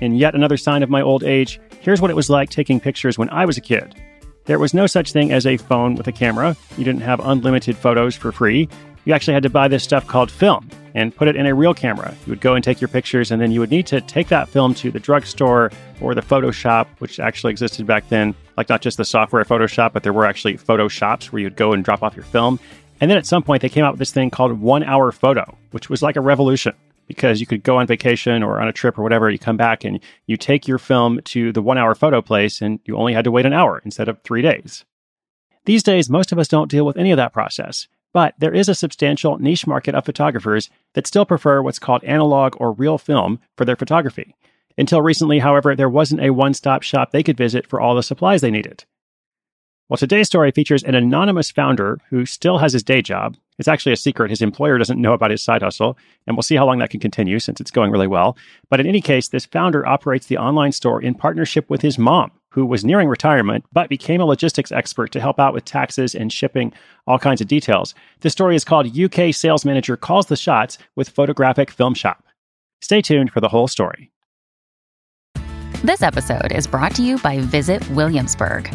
In yet another sign of my old age, here's what it was like taking pictures when I was a kid. There was no such thing as a phone with a camera. You didn't have unlimited photos for free. You actually had to buy this stuff called film and put it in a real camera. You would go and take your pictures, and then you would need to take that film to the drugstore or the Photoshop, which actually existed back then. Like not just the software Photoshop, but there were actually Photoshops where you'd go and drop off your film. And then at some point, they came out with this thing called one hour photo, which was like a revolution because you could go on vacation or on a trip or whatever. You come back and you take your film to the one hour photo place and you only had to wait an hour instead of three days. These days, most of us don't deal with any of that process, but there is a substantial niche market of photographers that still prefer what's called analog or real film for their photography. Until recently, however, there wasn't a one stop shop they could visit for all the supplies they needed. Well, today's story features an anonymous founder who still has his day job. It's actually a secret. His employer doesn't know about his side hustle, and we'll see how long that can continue since it's going really well. But in any case, this founder operates the online store in partnership with his mom, who was nearing retirement but became a logistics expert to help out with taxes and shipping, all kinds of details. This story is called UK Sales Manager Calls the Shots with Photographic Film Shop. Stay tuned for the whole story. This episode is brought to you by Visit Williamsburg.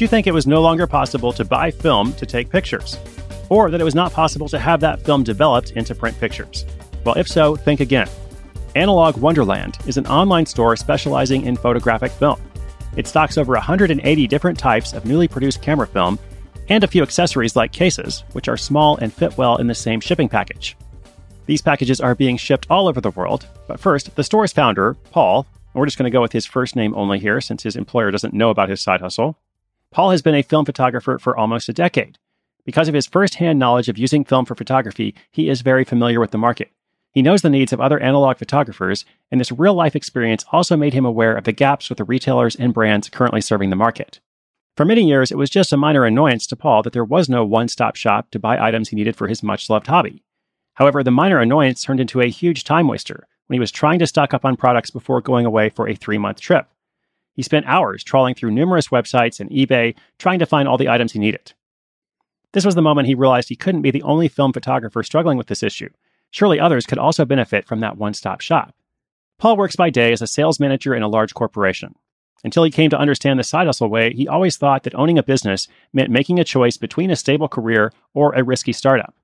You think it was no longer possible to buy film to take pictures? Or that it was not possible to have that film developed into print pictures? Well, if so, think again. Analog Wonderland is an online store specializing in photographic film. It stocks over 180 different types of newly produced camera film and a few accessories like cases, which are small and fit well in the same shipping package. These packages are being shipped all over the world, but first, the store's founder, Paul, and we're just going to go with his first name only here since his employer doesn't know about his side hustle, Paul has been a film photographer for almost a decade. Because of his firsthand knowledge of using film for photography, he is very familiar with the market. He knows the needs of other analog photographers, and this real life experience also made him aware of the gaps with the retailers and brands currently serving the market. For many years, it was just a minor annoyance to Paul that there was no one stop shop to buy items he needed for his much loved hobby. However, the minor annoyance turned into a huge time waster when he was trying to stock up on products before going away for a three month trip. He spent hours trawling through numerous websites and eBay trying to find all the items he needed. This was the moment he realized he couldn't be the only film photographer struggling with this issue. Surely others could also benefit from that one stop shop. Paul works by day as a sales manager in a large corporation. Until he came to understand the side hustle way, he always thought that owning a business meant making a choice between a stable career or a risky startup.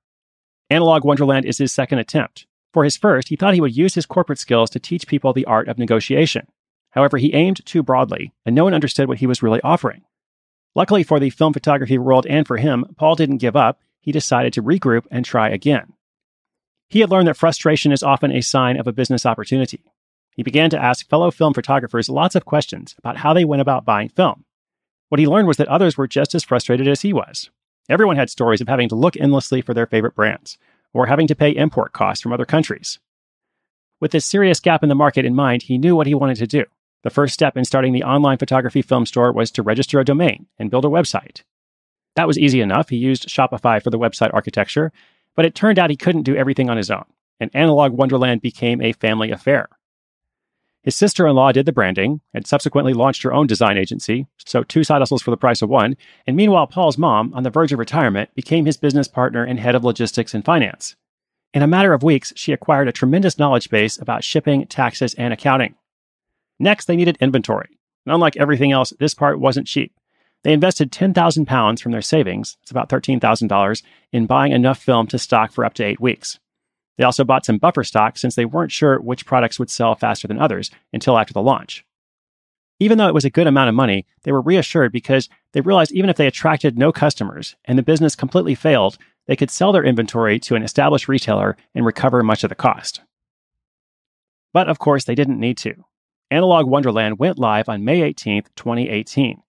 Analog Wonderland is his second attempt. For his first, he thought he would use his corporate skills to teach people the art of negotiation. However, he aimed too broadly, and no one understood what he was really offering. Luckily for the film photography world and for him, Paul didn't give up. He decided to regroup and try again. He had learned that frustration is often a sign of a business opportunity. He began to ask fellow film photographers lots of questions about how they went about buying film. What he learned was that others were just as frustrated as he was. Everyone had stories of having to look endlessly for their favorite brands, or having to pay import costs from other countries. With this serious gap in the market in mind, he knew what he wanted to do. The first step in starting the online photography film store was to register a domain and build a website. That was easy enough. He used Shopify for the website architecture, but it turned out he couldn't do everything on his own, and Analog Wonderland became a family affair. His sister in law did the branding and subsequently launched her own design agency, so two side hustles for the price of one. And meanwhile, Paul's mom, on the verge of retirement, became his business partner and head of logistics and finance. In a matter of weeks, she acquired a tremendous knowledge base about shipping, taxes, and accounting. Next, they needed inventory. And unlike everything else, this part wasn't cheap. They invested 10,000 pounds from their savings, it's about $13,000, in buying enough film to stock for up to eight weeks. They also bought some buffer stock since they weren't sure which products would sell faster than others until after the launch. Even though it was a good amount of money, they were reassured because they realized even if they attracted no customers and the business completely failed, they could sell their inventory to an established retailer and recover much of the cost. But of course, they didn't need to. Analog Wonderland went live on May 18, 2018.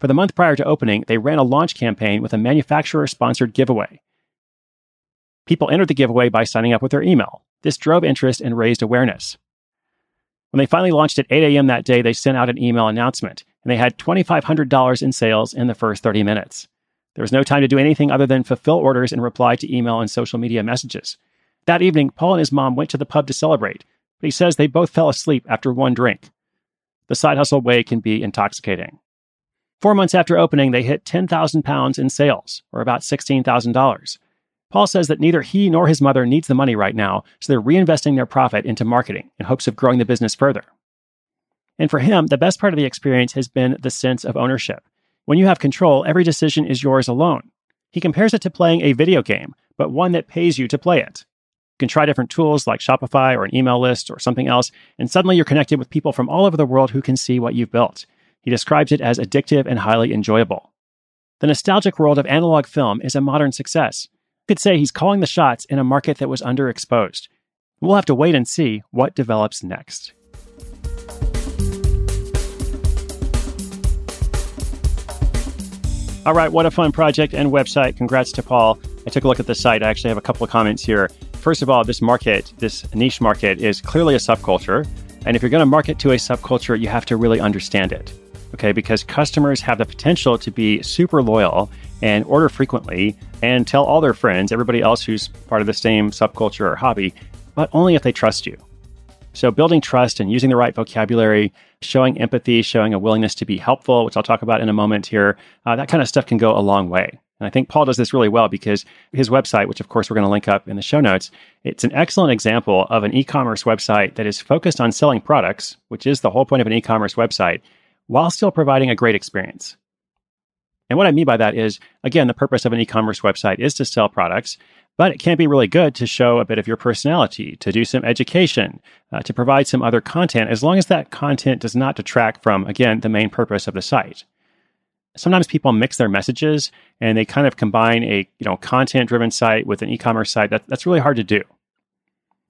For the month prior to opening, they ran a launch campaign with a manufacturer sponsored giveaway. People entered the giveaway by signing up with their email. This drove interest and raised awareness. When they finally launched at 8 a.m. that day, they sent out an email announcement, and they had $2,500 in sales in the first 30 minutes. There was no time to do anything other than fulfill orders and reply to email and social media messages. That evening, Paul and his mom went to the pub to celebrate, but he says they both fell asleep after one drink. The side hustle way can be intoxicating. Four months after opening, they hit 10,000 pounds in sales, or about $16,000. Paul says that neither he nor his mother needs the money right now, so they're reinvesting their profit into marketing in hopes of growing the business further. And for him, the best part of the experience has been the sense of ownership. When you have control, every decision is yours alone. He compares it to playing a video game, but one that pays you to play it. You can try different tools like Shopify or an email list or something else, and suddenly you're connected with people from all over the world who can see what you've built. He describes it as addictive and highly enjoyable. The nostalgic world of analog film is a modern success could say he's calling the shots in a market that was underexposed. We'll have to wait and see what develops next. All right, what a fun project and website. Congrats to Paul. I took a look at the site. I actually have a couple of comments here. First of all, this market, this niche market, is clearly a subculture. And if you're going to market to a subculture, you have to really understand it. Okay, because customers have the potential to be super loyal and order frequently and tell all their friends, everybody else who's part of the same subculture or hobby, but only if they trust you. So, building trust and using the right vocabulary, showing empathy, showing a willingness to be helpful, which I'll talk about in a moment here, uh, that kind of stuff can go a long way. And I think Paul does this really well because his website, which of course we're going to link up in the show notes, it's an excellent example of an e commerce website that is focused on selling products, which is the whole point of an e commerce website, while still providing a great experience. And what I mean by that is, again, the purpose of an e commerce website is to sell products, but it can be really good to show a bit of your personality, to do some education, uh, to provide some other content, as long as that content does not detract from, again, the main purpose of the site. Sometimes people mix their messages and they kind of combine a you know content driven site with an e-commerce site. That, that's really hard to do.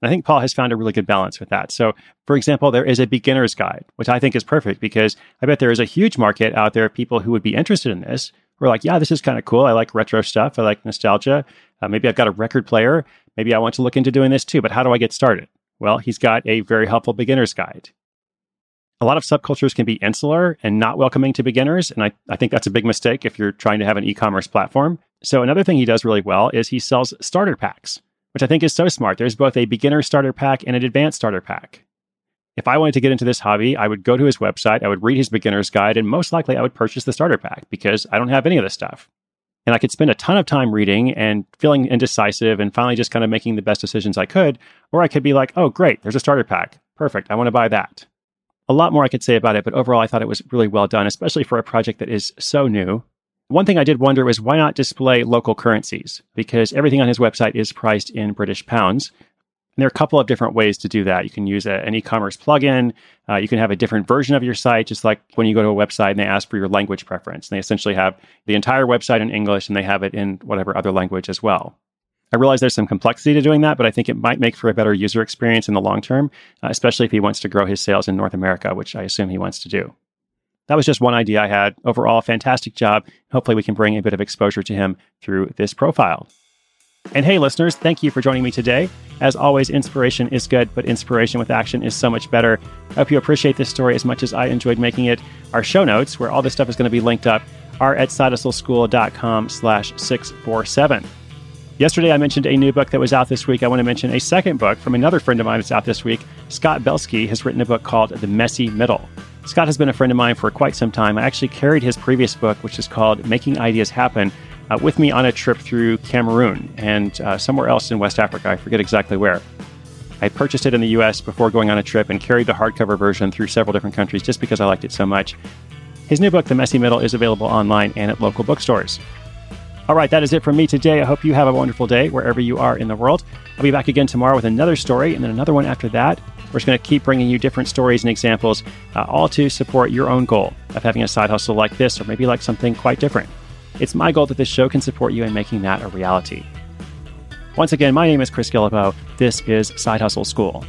I think Paul has found a really good balance with that. So, for example, there is a beginner's guide, which I think is perfect because I bet there is a huge market out there of people who would be interested in this. Who are like, yeah, this is kind of cool. I like retro stuff. I like nostalgia. Uh, maybe I've got a record player. Maybe I want to look into doing this too, but how do I get started? Well, he's got a very helpful beginner's guide. A lot of subcultures can be insular and not welcoming to beginners. And I, I think that's a big mistake if you're trying to have an e commerce platform. So, another thing he does really well is he sells starter packs which I think is so smart. There's both a beginner starter pack and an advanced starter pack. If I wanted to get into this hobby, I would go to his website, I would read his beginner's guide, and most likely I would purchase the starter pack because I don't have any of this stuff. And I could spend a ton of time reading and feeling indecisive and finally just kind of making the best decisions I could. Or I could be like, oh, great, there's a starter pack. Perfect. I want to buy that. A lot more I could say about it, but overall, I thought it was really well done, especially for a project that is so new One thing I did wonder was why not display local currencies? Because everything on his website is priced in British pounds. And there are a couple of different ways to do that. You can use a, an e commerce plugin. Uh, you can have a different version of your site, just like when you go to a website and they ask for your language preference. And they essentially have the entire website in English and they have it in whatever other language as well. I realize there's some complexity to doing that, but I think it might make for a better user experience in the long term, uh, especially if he wants to grow his sales in North America, which I assume he wants to do. That was just one idea I had. Overall, fantastic job. Hopefully, we can bring a bit of exposure to him through this profile. And hey, listeners, thank you for joining me today. As always, inspiration is good, but inspiration with action is so much better. I hope you appreciate this story as much as I enjoyed making it. Our show notes, where all this stuff is going to be linked up, are at sidehustleschool.com slash 647. Yesterday, I mentioned a new book that was out this week. I want to mention a second book from another friend of mine that's out this week. Scott Belsky has written a book called The Messy Middle. Scott has been a friend of mine for quite some time. I actually carried his previous book, which is called Making Ideas Happen, uh, with me on a trip through Cameroon and uh, somewhere else in West Africa. I forget exactly where. I purchased it in the US before going on a trip and carried the hardcover version through several different countries just because I liked it so much. His new book, The Messy Middle, is available online and at local bookstores. All right, that is it from me today. I hope you have a wonderful day wherever you are in the world. I'll be back again tomorrow with another story and then another one after that. We're just going to keep bringing you different stories and examples, uh, all to support your own goal of having a side hustle like this or maybe like something quite different. It's my goal that this show can support you in making that a reality. Once again, my name is Chris Guillebeau. This is Side Hustle School.